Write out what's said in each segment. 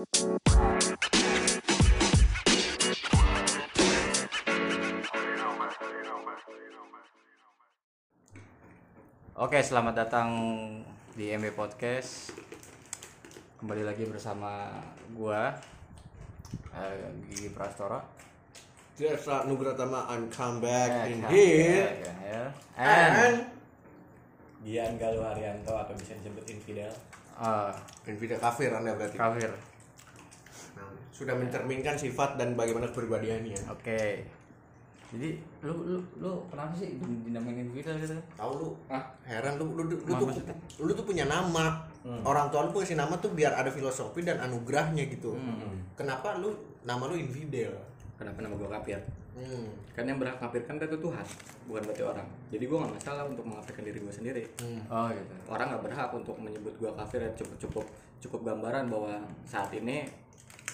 Oke, selamat datang di MB Podcast. Kembali lagi bersama gua eh, Gigi Prastoro. Desa Nugratama and come back in Eh, here ya, ya. and And Gian Galuh Haryanto atau bisa disebut infidel eh, Invida kafir anda berarti kafir. Sudah mencerminkan sifat dan bagaimana kepribadiannya Oke. Jadi lu lu lu kenapa sih dinamain infidel gitu? tahu lu Ah. heran lu lu, lu, tuh maksudnya? lu tuh punya nama orang tua lu kasih nama tuh biar ada filosofi dan anugerahnya gitu kenapa lu nama lu infidel kenapa nama gue kafir hmm. kan yang berhak kafirkan itu Tuhan bukan berarti orang jadi gue nggak masalah untuk mengkafirkan diri gue sendiri Hmm. Oh gitu. orang nggak berhak untuk menyebut gue kafir ya cukup cukup cukup gambaran bahwa saat ini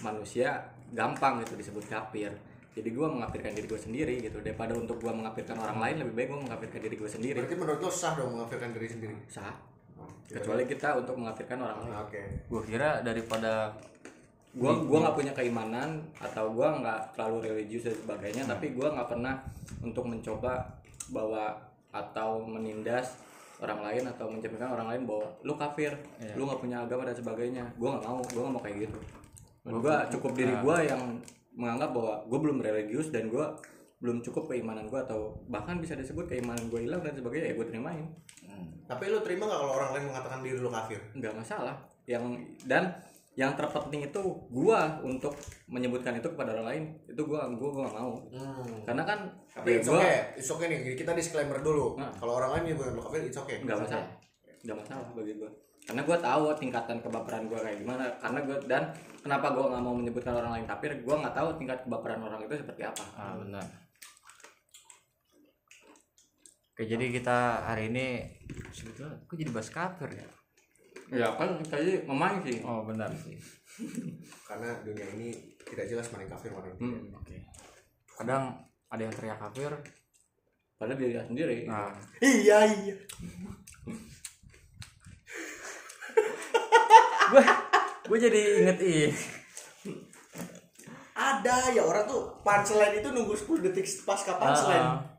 manusia gampang gitu disebut kafir. Jadi gue mengkafirkan diri gue sendiri gitu. Daripada untuk gue mengkafirkan orang lain lebih baik gue mengkafirkan diri gue sendiri. Berarti menurut lu sah dong mengkafirkan diri sendiri? Sah. Oh, kecuali kita untuk mengkafirkan orang lain. Oke. Gua kira daripada gua gua nggak punya keimanan atau gua nggak terlalu religius dan sebagainya tapi gua nggak pernah untuk mencoba bawa atau menindas orang lain atau mencerminkan orang lain bahwa lu kafir lu nggak punya agama dan sebagainya. Gua nggak mau gua nggak mau kayak gitu gua cukup diri gua yang menganggap bahwa gua belum religius dan gua belum cukup keimanan gua atau bahkan bisa disebut keimanan gua hilang dan sebagainya ya gua terimain. Tapi lu terima nggak kalau orang lain mengatakan diri lu kafir? Nggak masalah. Yang dan yang terpenting itu gua untuk menyebutkan itu kepada orang lain. Itu gua gua gua nggak mau. Hmm. karena kan tapi ya it's gua okay it's okay nih. Jadi kita disclaimer dulu. Nah. kalau orang lain nyebut lu kafir it's okay. Nggak masalah. Nggak masalah bagi gua karena gua tahu tingkatan kebaperan gua kayak gimana karena gua dan kenapa gua nggak mau menyebutkan orang lain kafir gua nggak tahu tingkat kebaperan orang itu seperti apa Ah benar. Oke jadi kita hari ini sebetulnya kok jadi bahas kafir ya? ya kan tadi sih Oh benar sih. karena dunia ini tidak jelas mana yang kafir mana yang tidak. hmm. Oke. Kadang ada yang teriak kafir. padahal dia sendiri Nah, iya iya gue gue jadi inget ih. ada ya orang tuh punchline itu nunggu 10 detik pasca punchline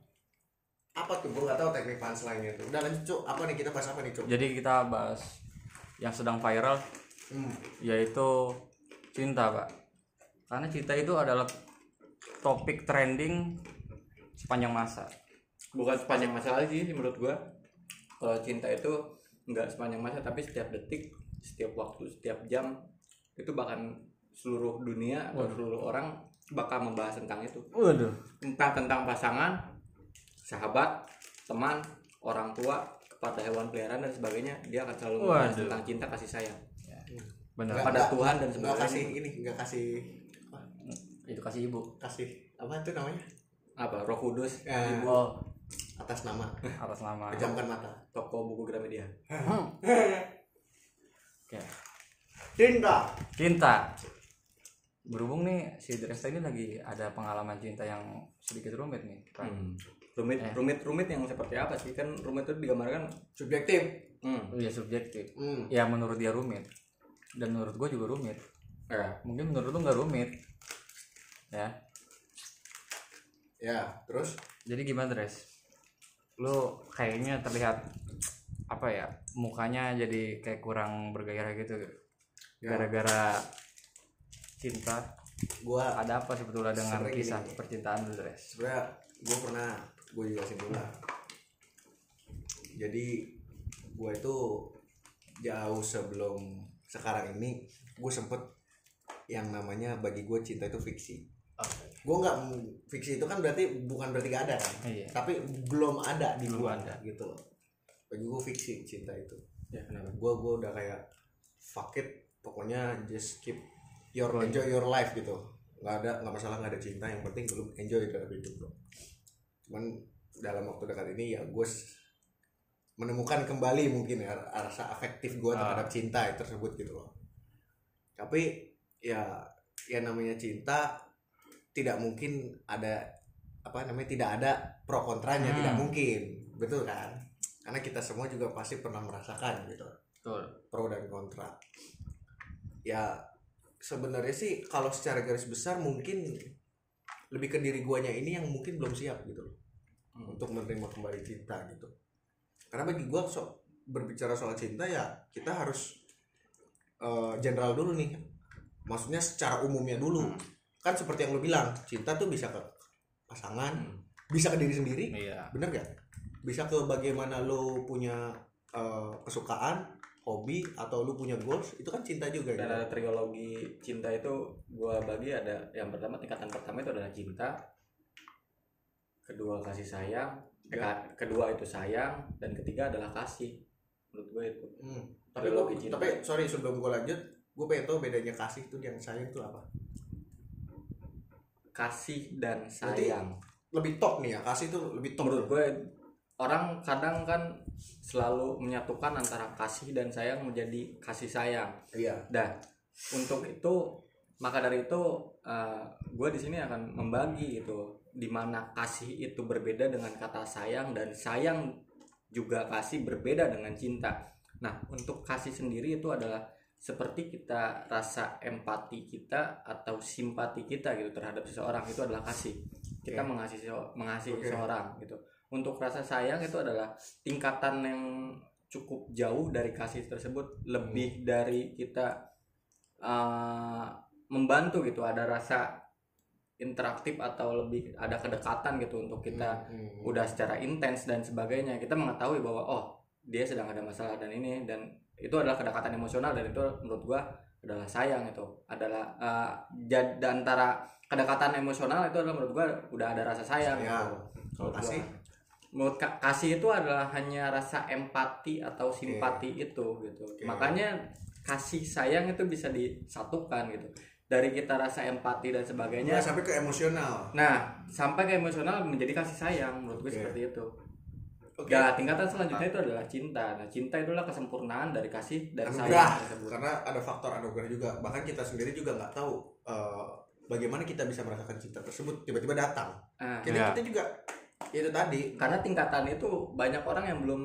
Ah, apa tuh gue nggak tahu teknik punchline tuh udah lanjut cuk apa nih kita bahas apa nih cuk jadi kita bahas yang sedang viral hmm. yaitu cinta pak. Karena cinta itu adalah topik trending sepanjang masa. bukan sepanjang masa lagi sih menurut gua kalau cinta itu nggak sepanjang masa tapi setiap detik setiap waktu setiap jam itu bahkan seluruh dunia atau seluruh orang bakal membahas tentang itu Waduh. entah tentang pasangan sahabat teman orang tua kepada hewan peliharaan dan sebagainya dia akan selalu membahas Waduh. tentang cinta kasih sayang Benar. Nggak- pada Tuhan dan sebagainya. kasih ini nggak kasih apa, Itu kasih ibu. kasih apa itu namanya apa Roh Kudus Ya, Oh, atas nama atas nama. pejamkan mata toko buku Gramedia Oke. cinta Cinta. Berhubung nih si Dresta ini lagi ada pengalaman cinta yang sedikit rumit nih. Pak. Hmm. rumit Eh. rumit rumit yang seperti apa sih kan rumit itu digambarkan subjektif hmm. Iya subjektif. hmm. Ya menurut dia rumit. Dan menurut gue juga rumit. ya Mungkin menurut lu nggak rumit. Ya. ya terus Jadi gimana Dres? Lu kayaknya terlihat apa ya mukanya jadi kayak kurang bergairah gitu Ya. gara-gara cinta gua ada apa sebetulnya dengan kisah gini. percintaan lu Dres? sebenarnya gue pernah gue jelasin dulu lah jadi gue itu jauh sebelum sekarang ini gue sempet yang namanya bagi gue cinta itu fiksi gue nggak fiksi itu kan berarti bukan berarti gak ada kan Iya. tapi belum ada di Belum gue ada. gitu loh bagi gue fiksi cinta itu ya kenapa gue gue udah kayak fuck it pokoknya just keep your Going. enjoy your life gitu nggak ada nggak masalah nggak ada cinta yang penting lu enjoy dalam hidup lo cuman dalam waktu dekat ini ya gue menemukan kembali mungkin ya rasa afektif gue Ah. terhadap cinta tersebut gitu loh tapi ya ya namanya cinta tidak mungkin ada apa namanya tidak ada pro kontranya Hmm. tidak mungkin. Betul kan? Karena kita semua juga pasti pernah merasakan gitu. Betul. pro dan kontra. Ya sebenarnya sih kalau secara garis besar mungkin lebih ke diri guanya ini yang mungkin belum siap gitu loh. Hmm. untuk menerima kembali cinta gitu. Karena bagi gua so, berbicara soal cinta ya kita harus eh, general dulu nih. Maksudnya secara umumnya dulu kan seperti yang lu bilang cinta tuh bisa ke pasangan Hmm. bisa ke diri sendiri iya bener gak bisa ke bagaimana lo punya eh, kesukaan hobi atau lu punya goals itu kan cinta juga dan gitu. ada trilogi cinta itu gua bagi ada yang pertama tingkatan pertama itu adalah cinta kedua kasih sayang ka- kedua itu sayang dan ketiga adalah kasih menurut gue itu Hmm. Tapi, gua- cinta. tapi sorry sebelum gue lanjut, gue pengen tahu bedanya kasih tuh yang sayang tuh apa? Kasih dan sayang Lebih top nih ya, kasih tuh lebih top. menurut gue orang kadang kan selalu menyatukan antara kasih dan sayang menjadi kasih sayang Iya. dan untuk itu maka dari itu gue di sini akan membagi itu di mana kasih itu berbeda dengan kata sayang dan sayang juga kasih berbeda dengan cinta. Nah untuk kasih sendiri itu adalah seperti kita rasa empati kita atau simpati kita gitu terhadap seseorang itu adalah kasih. Kita Oke. mengasihi mengasihi Oke. seseorang gitu. Untuk rasa sayang itu adalah tingkatan yang cukup jauh dari kasih tersebut lebih dari kita uh, membantu gitu ada rasa interaktif atau lebih ada kedekatan gitu untuk kita Hmm, hmm. udah secara intens dan sebagainya kita mengetahui bahwa oh dia sedang ada masalah dan ini dan itu adalah kedekatan emosional dan itu menurut gua adalah sayang itu adalah uh, jad, antara kedekatan emosional itu adalah menurut gua udah ada rasa sayang, Sayang. gitu. Kalau kasih? menurut Ka- kasih itu adalah hanya rasa empati atau simpati itu gitu Oke. makanya kasih sayang itu bisa disatukan gitu dari kita rasa empati dan sebagainya Nggak sampai ke emosional. nah sampai ke emosional menjadi kasih sayang menurut gue seperti itu Oke. Nah, tingkatan selanjutnya itu adalah cinta. Nah, cinta itulah kesempurnaan dari kasih dan sayang Anugerah. tersebut. Karena ada faktor anugerah juga. Bahkan kita sendiri juga nggak tahu eh, bagaimana kita bisa merasakan cinta tersebut tiba-tiba datang. Nah, Jadi Iya. kita juga itu tadi karena tingkatan itu banyak orang yang belum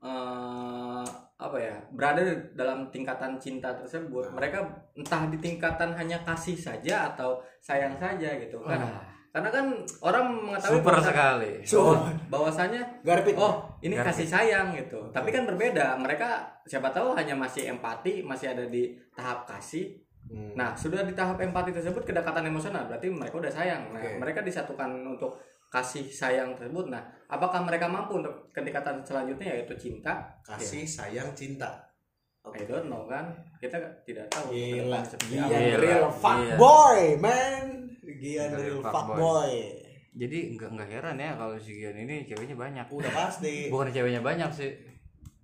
eh, apa ya berada dalam tingkatan cinta tersebut. Nah. Mereka entah di tingkatan hanya kasih saja atau sayang saja gitu kan. Wah, Karena kan orang mengetahui super bahwa- sekali bahwa- bahwasanya garpit. oh ini Ngerti. kasih sayang gitu. Tapi kan berbeda. Mereka siapa tahu hanya masih empati, masih ada di tahap kasih. Hmm. Nah, sudah di tahap empati tersebut kedekatan emosional, berarti mereka udah sayang. Nah, Oke. mereka disatukan untuk kasih sayang tersebut. Nah, apakah mereka mampu untuk ketingkatan selanjutnya yaitu cinta? kasih sayang cinta. I don't know kan. Kita tidak tahu. Gila, Gian. Gila, real iya. fuck boy, man. Gian Real real fuck fuck boy. boy. jadi nggak nggak heran ya kalau si Gian ini ceweknya banyak Udah pasti. bukan ceweknya banyak sih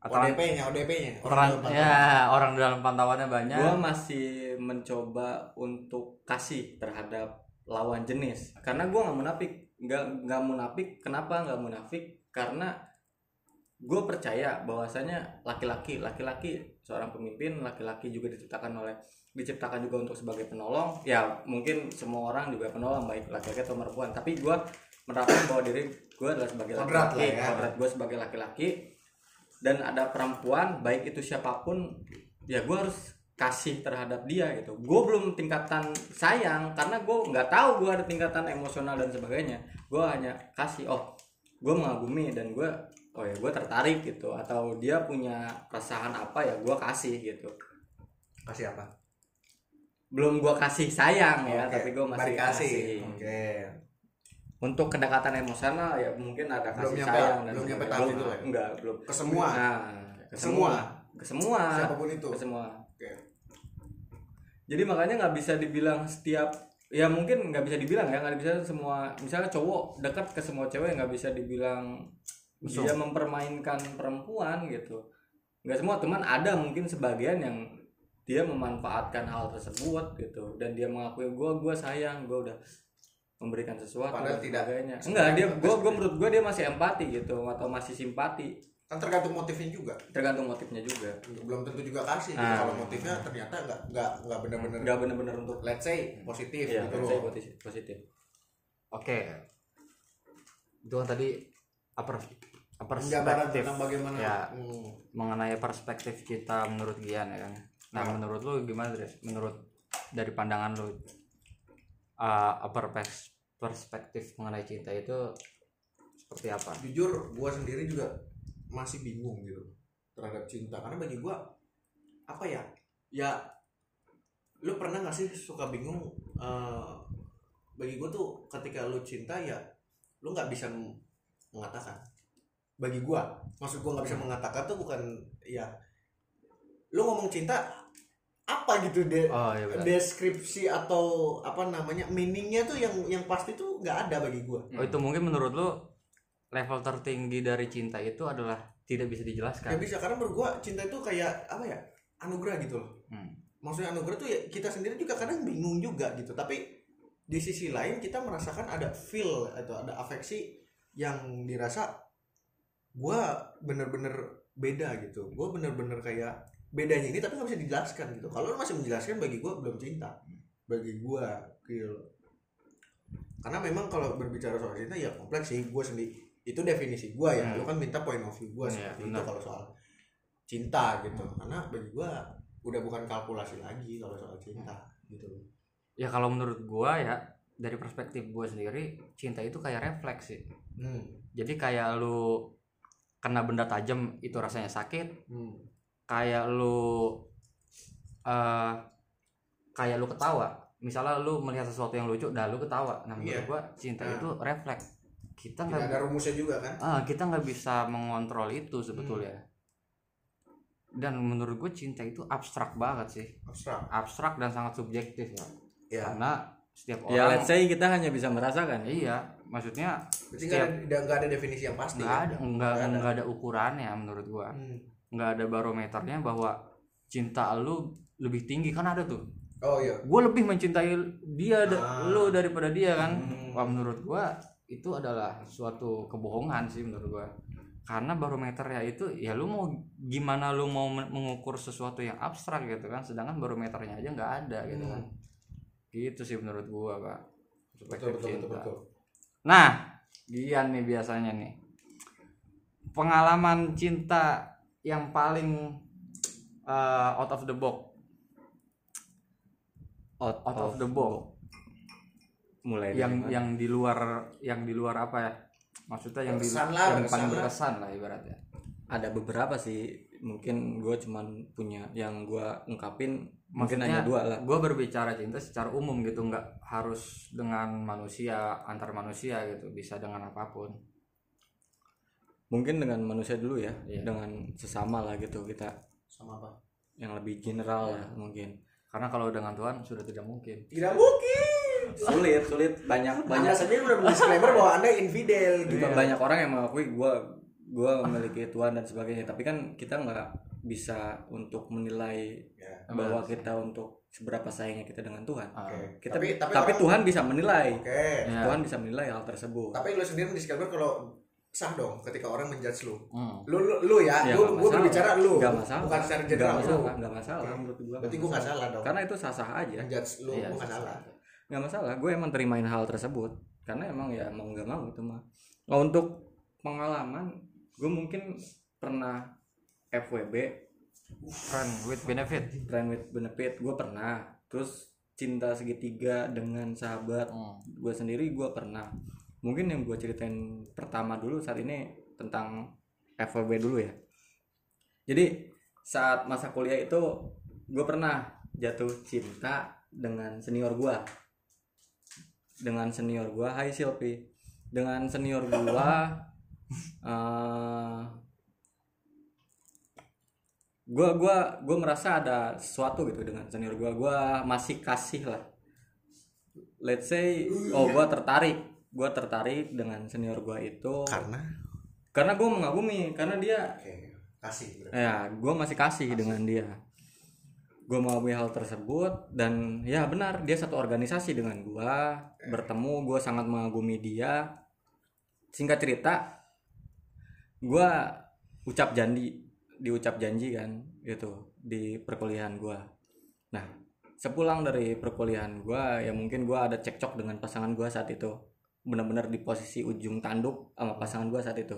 atau ODP-nya, ODP-nya. orang dalam ya orang dalam pantauannya banyak Gua masih mencoba untuk kasih terhadap lawan jenis karena gua nggak munafik nggak nggak munafik kenapa nggak munafik karena gue percaya bahwasanya laki-laki laki-laki seorang pemimpin laki-laki juga diciptakan oleh diciptakan juga untuk sebagai penolong. Ya mungkin semua orang juga penolong baik laki-laki atau perempuan. Tapi gue menerapkan bahwa diri gue adalah sebagai laki-laki. ya. kodrat gue sebagai laki-laki. Dan ada perempuan baik itu siapa pun ya gue harus kasih terhadap dia gitu. Gue belum tingkatan sayang karena gue nggak tahu gue ada tingkatan emosional dan sebagainya. Gue hanya kasih oh gue mengagumi dan gue oh ya gue tertarik gitu atau dia punya keresahan apa ya gue kasih gitu Kasih apa? belum gue kasih sayang ya Oke, tapi gue masih baru kasih. kasih Oke. untuk kedekatan emosional ya mungkin ada Belum kasih nyampe- sayang dan belum nyampe tahap Belum, itu ya? enggak belum Ke semua. nah ke Semua. semua ke semua Siapa pun itu. ke semua Oke. jadi makanya nggak bisa dibilang setiap ya mungkin nggak bisa dibilang ya nggak bisa semua misalnya cowok dekat ke semua cewek nggak bisa dibilang Musuh. dia mempermainkan perempuan gitu nggak semua teman ada mungkin sebagian yang dia memanfaatkan hal tersebut gitu dan dia mengakui gue gue sayang gue udah memberikan sesuatu Padahal dan tidak. sebagainya enggak dia gue seperti menurut gue dia masih empati gitu atau masih simpati Kan tergantung motifnya juga. tergantung motifnya juga Belum tentu juga kasih. gitu. Ah. Kalau motifnya ternyata nggak nggak nggak benar-benar nggak benar-benar untuk let's say positif ya gitu saya loh. positif positif oke itu kan tadi Penjabaran perspektif tentang bagaimana ya. hmm, mengenai perspektif kita menurut Gian ya kan? Nah Ah. menurut lu gimana Dres? Menurut dari pandangan lu uh, apa pers- perspektif mengenai cinta itu seperti apa? Jujur gua sendiri juga masih bingung gitu terhadap cinta. Karena bagi gua apa ya? Ya lu pernah gak sih suka bingung eh, bagi gua tuh ketika lu cinta ya lu nggak bisa mengatakan bagi gua maksud gua nggak bisa mengatakan tuh bukan ya lu ngomong cinta apa gitu deh oh iya benar deskripsi atau apa namanya meaningnya tuh yang yang pasti tuh nggak ada bagi gua oh itu mungkin menurut lu level tertinggi dari cinta itu adalah tidak bisa dijelaskan Gak bisa karena menurut gua cinta itu kayak apa ya anugerah gitu loh. Hmm. Maksudnya anugerah tuh ya kita sendiri juga kadang bingung juga gitu. Tapi di sisi lain kita merasakan ada feel atau ada afeksi yang dirasa gua bener-bener beda gitu. Gua bener-bener kayak bedanya ini tapi nggak bisa dijelaskan gitu. Kalau lu masih menjelaskan bagi gua belum cinta. Bagi gua gitu. Karena memang kalau berbicara soal cinta ya kompleks sih gua sendiri itu definisi gua ya. Hmm. Lu kan minta point of view gua Iya, seperti itu benar. kalau soal cinta gitu. Karena bagi gua udah bukan kalkulasi lagi kalau soal cinta gitu. ya kalau menurut gua ya dari perspektif gua sendiri cinta itu kayak refleks sih Hmm. jadi kayak lu kena benda tajam itu rasanya sakit Hmm. kayak lu eh kayak lu ketawa misalnya lu melihat sesuatu yang lucu dah lu ketawa nah menurut Iya. gua cinta Nah. itu refleks kita nggak ada rumusnya juga kan? ah kita nggak bisa mengontrol itu sebetulnya dan menurut gue cinta itu abstrak banget sih Abstrak. abstrak dan sangat subjektif ya Ya. karena setiap ya orang let's say kita hanya bisa merasakan iya maksudnya Berarti nggak ada, ada definisi yang pasti. nggak ya? ada nggak Nggak ada. nggak ada ukurannya menurut gua Hmm. nggak ada barometernya bahwa cinta lu lebih tinggi kan ada tuh Oh iya. gue lebih mencintai dia Ah. lu daripada dia kan Hmm. wah menurut gua itu adalah suatu kebohongan sih menurut gua karena barometernya itu ya lu mau gimana lu mau men- mengukur sesuatu yang abstrak gitu kan sedangkan barometernya aja nggak ada gitu Hmm. Gitu sih menurut gua pak Betul betul betul cinta. betul. nah Gian nih biasanya nih pengalaman cinta yang paling uh, out of the box out, out of the box mulai dari yang mana? yang di luar yang di luar apa ya maksudnya yang di lah, yang berkesan paling lah. berkesan lah ibaratnya ada beberapa sih mungkin gue cuman punya yang gue ungkapin mungkin Maksudnya, hanya dua lah gue berbicara cinta secara umum gitu nggak harus dengan manusia antar manusia gitu bisa dengan apa pun mungkin dengan manusia dulu ya Iya. dengan sesama lah gitu kita Sama apa? yang lebih general Iya. lah mungkin karena kalau dengan Tuhan sudah tidak mungkin Tidak mungkin. sulit sulit banyak banyak sendiri udah disclaimer bahwa anda infidel gitu. juga banyak orang yang mengakui gue gue memiliki Tuhan dan sebagainya tapi kan kita nggak bisa untuk menilai Ya. bahwa kita untuk seberapa sayangnya kita dengan Tuhan Ah, Oke. kita tapi tapi, tapi orang- Tuhan bisa menilai Oke. ya. Tuhan bisa menilai hal tersebut Tapi lu sendiri disclaimer kalau sah dong ketika orang menjudge lu. Hmm. Lu lu, lu ya, Ya, lu masalah. berbicara lu. nggak masalah Bukan secara general lu. masalah nggak masalah Oke. menurut gue Berarti gua nggak salah dong. karena itu sah sah aja Menjudge lu Iya, gua nggak salah. nggak masalah gue emang terimain hal tersebut karena emang ya mau nggak mau itu mah nah, untuk pengalaman gue mungkin pernah FWB friend with benefit. Friend with benefit gue pernah. Terus cinta segitiga dengan sahabat Hmm. gue sendiri gue pernah. Mungkin yang gue ceritain pertama dulu saat ini tentang FWB dulu ya. Jadi saat masa kuliah itu gue pernah jatuh cinta dengan senior gue dengan senior gue Hai Silpi dengan senior gue eh gue gua gue merasa ada sesuatu gitu dengan senior gue gue masih kasih lah. Let's say oh gue tertarik. Gue tertarik dengan senior gue itu. Karena? Karena gue mengagumi karena dia oke, kasih berarti. ya gue masih kasih dengan dia. Gue mengagumi hal tersebut dan ya benar dia satu organisasi dengan gue bertemu gue sangat mengagumi dia. Singkat cerita gue ucap janji diucap janji kan gitu di perkuliahan gue nah sepulang dari perkuliahan gue ya mungkin gue ada cekcok dengan pasangan gue saat itu. Benar-benar di posisi ujung tanduk sama pasangan gue saat itu.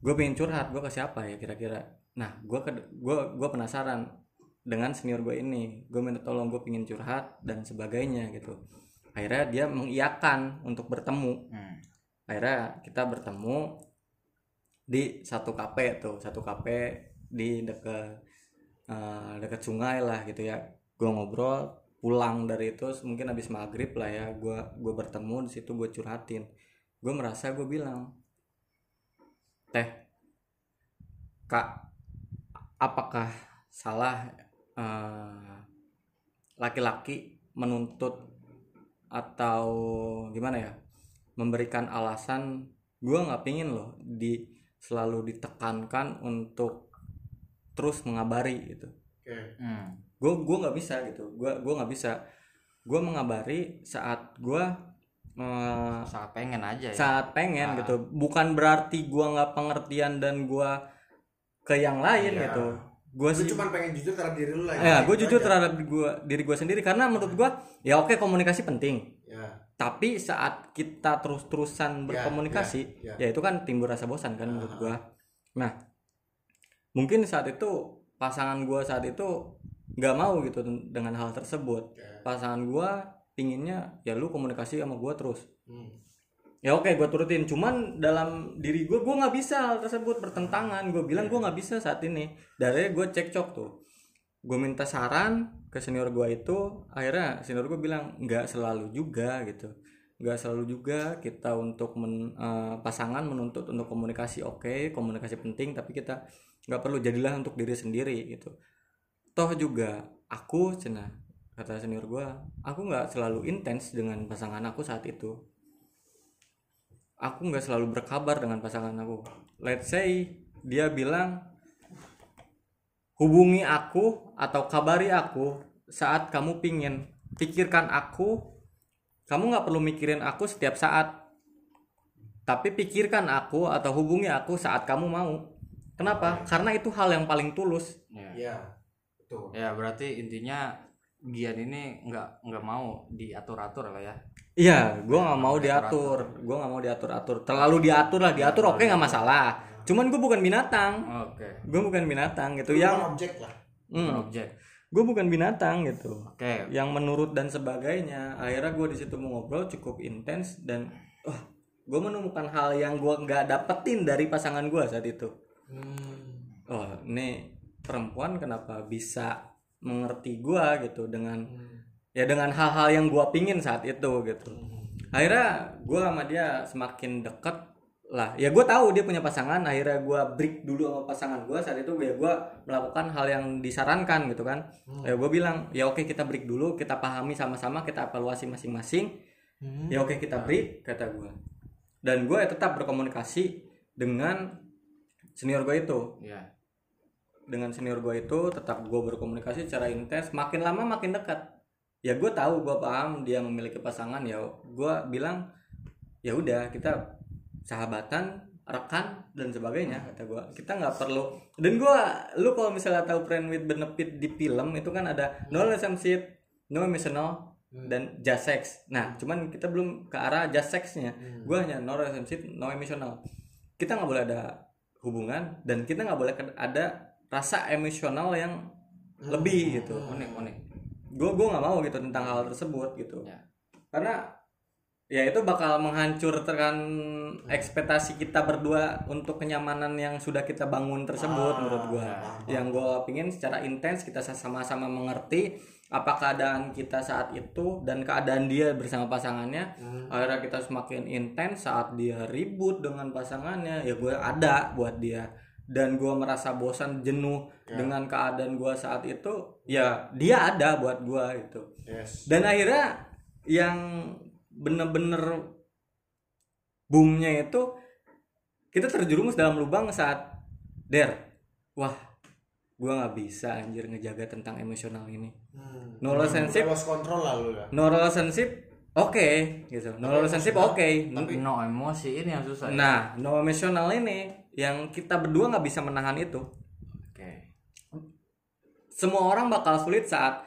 Gue pengen curhat gue ke siapa ya kira-kira. Nah gue ke gue gue penasaran dengan senior gue ini. Gue minta tolong gue pingin curhat dan sebagainya gitu. Akhirnya dia mengiyakan untuk bertemu. Hmm. akhirnya kita bertemu di satu kafe tuh satu kafe di dekat eh, dekat sungai lah gitu ya. Gue ngobrol pulang dari itu mungkin habis maghrib lah ya gue gue bertemu di situ gue curhatin. Gue merasa gue bilang teh kak apakah salah eh, laki-laki menuntut atau gimana ya memberikan alasan? Gue nggak pingin loh di selalu ditekankan untuk terus mengabari gitu Oke. Hmm. gue gue nggak bisa gitu gue gue nggak bisa gue mengabari saat gue eh, sangat pengen aja ya saat pengen Ah. gitu bukan berarti gue nggak pengertian dan gue ke yang lain Iya. gitu gue sih cuma pengen jujur terhadap diri lu lah ya gue Gitu jujur aja. terhadap gua, diri gue sendiri karena menurut gue ya oke komunikasi penting ya tapi saat kita terus-terusan Ya, berkomunikasi ya, ya, itu kan timbul rasa bosan kan menurut gua. Nah mungkin saat itu pasangan gua saat itu nggak mau gitu dengan hal tersebut. Oke. pasangan gua pinginnya ya lu komunikasi sama gua terus. Hmm. ya oke gua turutin. Cuman dalam diri gua gua nggak bisa hal tersebut bertentangan. Gua bilang gua nggak bisa saat ini. Dari gua cekcok tuh. Gue minta saran ke senior gua itu akhirnya senior gue bilang nggak selalu juga gitu. Nggak selalu juga kita untuk men- eh, pasangan menuntut untuk komunikasi oke komunikasi penting tapi kita nggak perlu jadilah untuk diri sendiri gitu. Toh juga aku cina kata senior gua aku nggak selalu intens dengan pasangan aku saat itu. Aku nggak selalu berkabar dengan pasangan aku. Let's say dia bilang hubungi aku atau kabari aku saat kamu pingin. Pikirkan aku kamu nggak perlu mikirin aku setiap saat. Tapi pikirkan aku atau hubungi aku saat kamu mau. Kenapa? Karena itu hal yang paling tulus. Ya. Iya. Betul. ya berarti intinya Gian ini nggak nggak mau diatur-atur lah ya. Iya gue nggak mau diatur. Gue nggak mau diatur atur terlalu diatur lah diatur oke nggak masalah cuman gue bukan binatang. Oke. Gue bukan binatang gitu Lu yang objek lah. hmm, objek. Gue bukan binatang gitu. Oke. Yang menurut dan sebagainya. Akhirnya gue di situ mau ngobrol cukup intens dan wah gue menemukan hal yang gue nggak dapetin dari pasangan gue saat itu. Hmm. oh ini perempuan kenapa bisa mengerti gue gitu dengan ya dengan hal-hal yang gue pingin saat itu gitu. Akhirnya gue sama dia semakin deket lah ya gue tahu dia punya pasangan akhirnya gue break dulu sama pasangan gue saat itu ya gue melakukan hal yang disarankan gitu kan. Ya gue bilang ya oke kita break dulu kita pahami sama-sama kita evaluasi masing-masing. Hmm. ya oke kita break kata gue dan gue tetap berkomunikasi dengan senior gue itu. Ya. Dengan senior gue itu tetap gue berkomunikasi secara intens makin lama makin dekat. Ya gue tahu gue paham dia memiliki pasangan ya gue bilang ya udah kita sahabatan rekan dan sebagainya kata gue kita nggak perlu dan gue lu kalau misalnya tahu friend with benefit di film itu kan ada no relationship no emotional dan just sex. Nah cuman kita belum ke arah just sexnya. Gue hanya no relationship no emotional. Kita nggak boleh ada hubungan dan kita nggak boleh ada rasa emosional yang lebih gitu. Unik unik. Gue gue nggak mau gitu tentang hal tersebut gitu. Ya. karena ya itu bakal menghancurkan ekspektasi kita berdua untuk kenyamanan yang sudah kita bangun tersebut Ah, menurut gue paham, yang gue pingin secara intens kita sama-sama mengerti apa keadaan kita saat itu dan keadaan dia bersama pasangannya Hmm. akhirnya kita semakin intens saat dia ribut dengan pasangannya ya gue ada buat dia dan gue merasa bosan jenuh Ya. dengan keadaan gue saat itu ya dia ada buat gue itu Yes. dan akhirnya yang bener-bener boomnya itu kita terjerumus dalam lubang saat der wah gua nggak bisa anjir ngejaga tentang emosional ini Hmm. no relationship lost control lah lu ya. no relationship oke gitu no relationship oke tapi no emosi ini yang susah ya. nah no emosional ini yang kita berdua nggak bisa menahan itu oke semua orang bakal sulit saat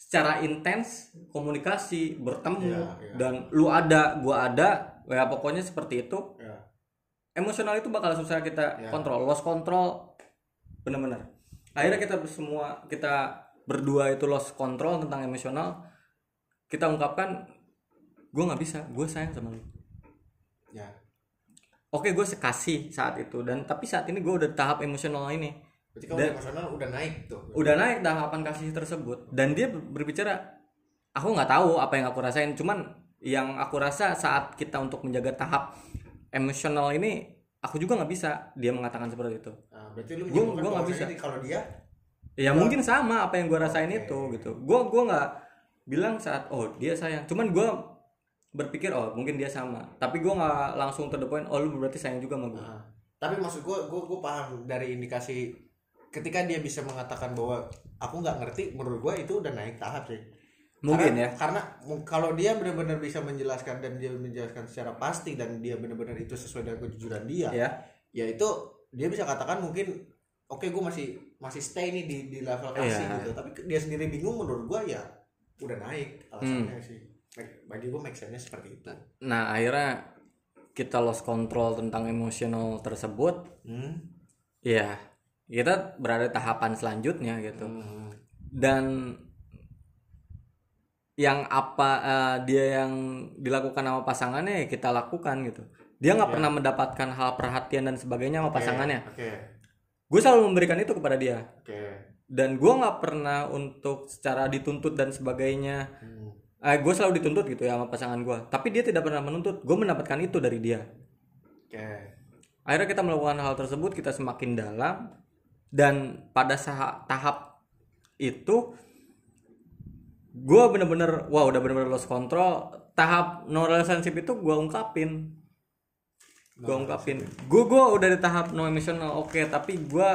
secara intens komunikasi bertemu Iya, iya. dan lu ada gua ada ya pokoknya seperti itu Ya. emosional itu bakal susah kita Iya. kontrol lost control bener-bener akhirnya kita semua kita berdua itu lost control tentang emosional kita ungkapkan gue nggak bisa gue sayang sama lu ya oke gue sekasih saat itu dan tapi saat ini gue udah tahap emosional ini berarti kalau Dan- emosional udah naik tuh. udah naik tahapan kasih tersebut. Dan dia ber- berbicara aku nggak tahu apa yang aku rasain. Cuman yang aku rasa saat kita untuk menjaga tahap emosional ini aku juga nggak bisa. Dia mengatakan seperti itu. Nah, berarti lu Gua- nggak bahwasanya kalau dia ya mungkin sama apa yang gue rasain itu gitu. Gue gua nggak bilang saat oh dia sayang. Cuman gue berpikir oh mungkin dia sama. Tapi gue nggak langsung to the point oh lu berarti sayang juga sama gue Nah, tapi maksud gue gue gue paham dari indikasi ketika dia bisa mengatakan bahwa aku nggak ngerti menurut gue itu udah naik tahap sih. Mungkin karena, ya. karena kalau dia benar-benar bisa menjelaskan dan dia menjelaskan secara pasti dan dia benar-benar itu sesuai dengan kejujuran dia ya. ya itu dia bisa katakan mungkin oke gue masih masih stay nih di di level kasih Iya. gitu. Tapi dia sendiri bingung menurut gue ya udah naik alasannya sih. Make- bagi gue make sense-nya seperti itu. Nah akhirnya kita lost control tentang emosional tersebut. Hmm? ya kita berada di tahapan selanjutnya gitu. Hmm. dan yang apa eh, dia yang dilakukan sama pasangannya ya kita lakukan gitu. Dia nggak Iya. pernah mendapatkan hal perhatian dan sebagainya sama Oke, pasangannya. oke. Gue selalu memberikan itu kepada dia. Oke. Dan gue nggak pernah untuk secara dituntut dan sebagainya Hmm. eh, gue selalu dituntut gitu ya sama pasangan gue tapi dia tidak pernah menuntut gue mendapatkan itu dari dia. Oke. Akhirnya kita melakukan hal tersebut kita semakin dalam dan pada saat tahap itu gue bener-bener wah udah bener-bener lost control. Tahap no relationship itu gue ungkapin. Gue ungkapin. gue gue udah di tahap no emotional oke tapi gue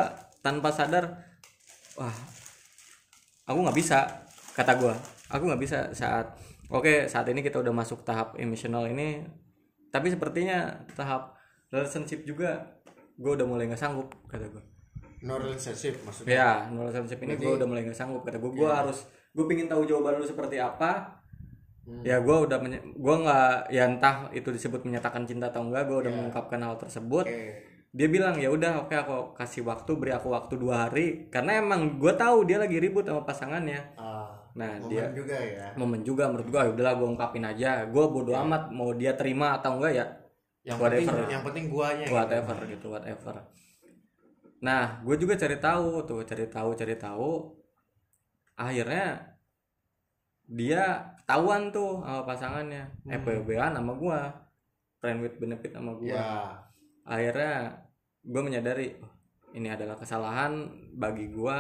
tanpa sadar wah aku nggak bisa kata gue aku nggak bisa saat oke saat ini kita udah masuk tahap emosional ini tapi sepertinya tahap relationship juga gue udah mulai nggak sanggup kata gue no relationship maksudnya. Ya no relationship ini gue udah mulai nggak sanggup kata gue gue harus gue pingin tahu jawaban lu seperti apa. Hmm. ya gue udah gue nggak ya entah itu disebut menyatakan cinta atau enggak gue udah Ya. mengungkapkan hal tersebut. Oke. Dia bilang ya udah oke aku kasih waktu beri aku waktu dua hari. Karena emang gue tahu dia lagi ribut sama pasangannya. Ah nah momen dia juga ya. momen juga menurut gue udahlah gue ungkapin aja. Gue bodo Ya. amat mau dia terima atau enggak ya yang Whatever. penting yang penting guanya gitu. whatever gitu whatever nah gue juga cari tahu tuh cari tahu cari tahu. Akhirnya dia ketahuan tuh sama pasangannya. Hmm. FWB-an sama gue friend with benefit sama gue ya. Akhirnya gue menyadari "Oh, ini adalah kesalahan bagi gue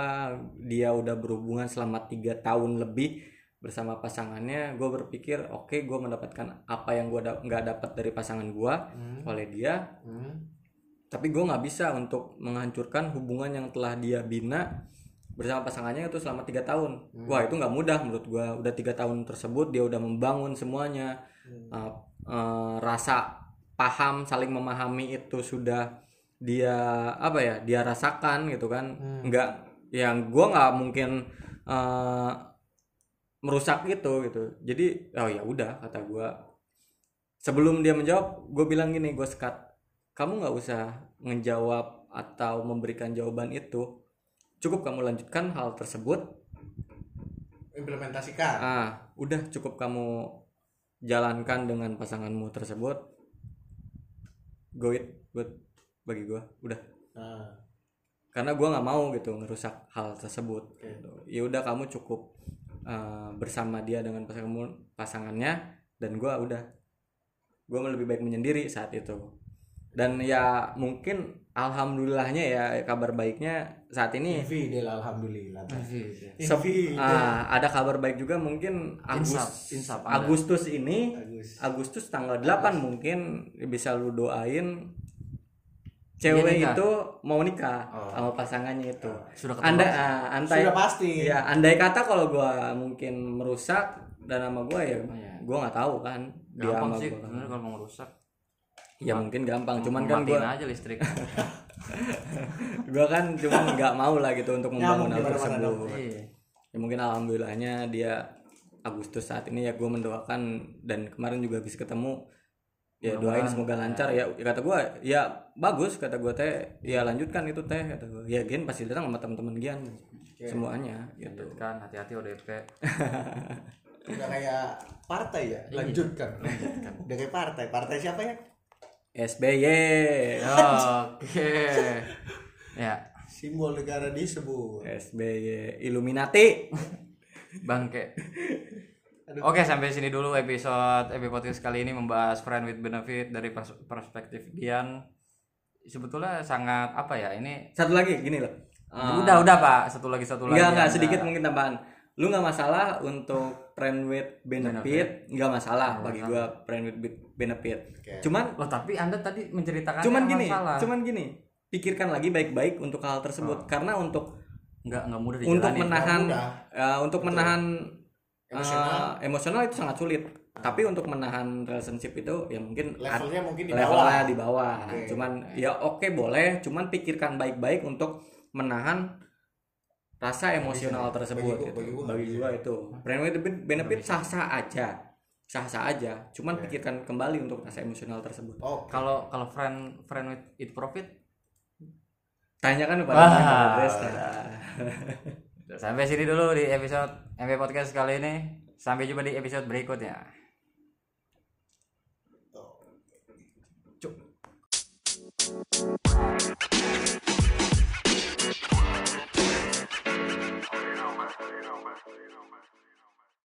dia udah berhubungan selama tiga tahun lebih bersama pasangannya. Gue berpikir oke gue mendapatkan apa yang gue nggak dapat dari pasangan gue hmm. oleh dia. Hmm. Tapi gue nggak bisa untuk menghancurkan hubungan yang telah dia bina bersama pasangannya itu selama tiga tahun. Hmm. wah itu nggak mudah menurut gue udah tiga tahun tersebut dia udah membangun semuanya. Hmm. Uh, uh, rasa paham saling memahami itu sudah dia apa ya dia rasakan gitu kan. Hmm. nggak yang gue nggak mungkin uh, merusak itu gitu. Jadi oh ya udah kata gue sebelum dia menjawab gue bilang gini gue sekat kamu nggak usah menjawab atau memberikan jawaban itu. Cukup kamu lanjutkan hal tersebut. Implementasikan. Ah udah cukup kamu jalankan dengan pasanganmu tersebut. Go it. Good. Bagi gue udah. Nah, karena gue nggak mau gitu ngerusak hal tersebut. Gitu. ya udah kamu cukup uh, bersama dia dengan pasanganmu pasangannya dan gue udah. Gue lebih baik menyendiri saat itu dan ya mungkin alhamdulillahnya ya kabar baiknya saat ini Infidel alhamdulillah Infidel ah, ada kabar baik juga mungkin Agus, insaf ada. Agustus ini bagus Agustus tanggal 8 mungkin bisa lu doain cewek nikah. itu mau nikah Oh. sama pasangannya itu. sudah ketemu Anda ah, andai sudah pasti ya andai kata kalau gua mungkin merusak dan sama gua ya Oh, iya. gua nggak tahu kan dia gampang sama sih gua. sebenarnya kalau mau ngerusak Ya mungkin gampang cuman kan Matiin gua aja listrik. Gua kan cuman nggak mau lah gitu untuk membangun Nyamuk hal tersebut. iya. Ya mungkin alhamdulillahnya dia Agustus saat ini ya gue mendoakan dan kemarin juga habis ketemu ya doain semoga lancar ya. kata gua ya bagus kata gua teh ya lanjutkan itu teh kata gua. Ya Gian pasti datang sama teman-teman Gian semuanya gitu. Kan hati-hati ODP udah kayak partai ya? Lanjutkan. Udah kayak partai. Partai siapa ya SBY oke. Ya. Simbol negara disebut. SBY Illuminati. Bangke. Oke sampai sini dulu episode episode kali ini membahas friend with benefit dari pers- perspektif Dian. Sebetulnya sangat apa ya ini satu lagi gini loh. Ah, udah udah pak. Satu lagi satu lagi Enggak, enggak, sedikit mungkin tambahan. Lu nggak masalah untuk friend with benefit, nggak masalah bagi gua friend with be- benefit. Oke. Cuman Loh tapi anda tadi menceritakan cuman gini, masalah. cuman gini. Pikirkan lagi baik-baik untuk hal tersebut karena untuk nggak nggak mudah untuk dijalanin. menahan mudah. uh, untuk menahan Emosional. uh, emosional itu sangat sulit. Tapi untuk menahan relationship itu ya mungkin levelnya mungkin di levelnya bawah di bawah. Oke. Cuman ya oke boleh, cuman pikirkan baik-baik untuk menahan rasa emosional tersebut. Bagi gua- gitu. bagi gua Bagi nggak gua itu. Friend with benefit sah-sah aja. Sah-sah aja. Cuman pikirkan kembali untuk rasa emosional tersebut. oh kalau kalau friend friend with it profit Tanyakan kepada Desta. sampai sini dulu di episode MP podcast kali ini sampai jumpa di episode berikutnya Tuh. That's what you know, man.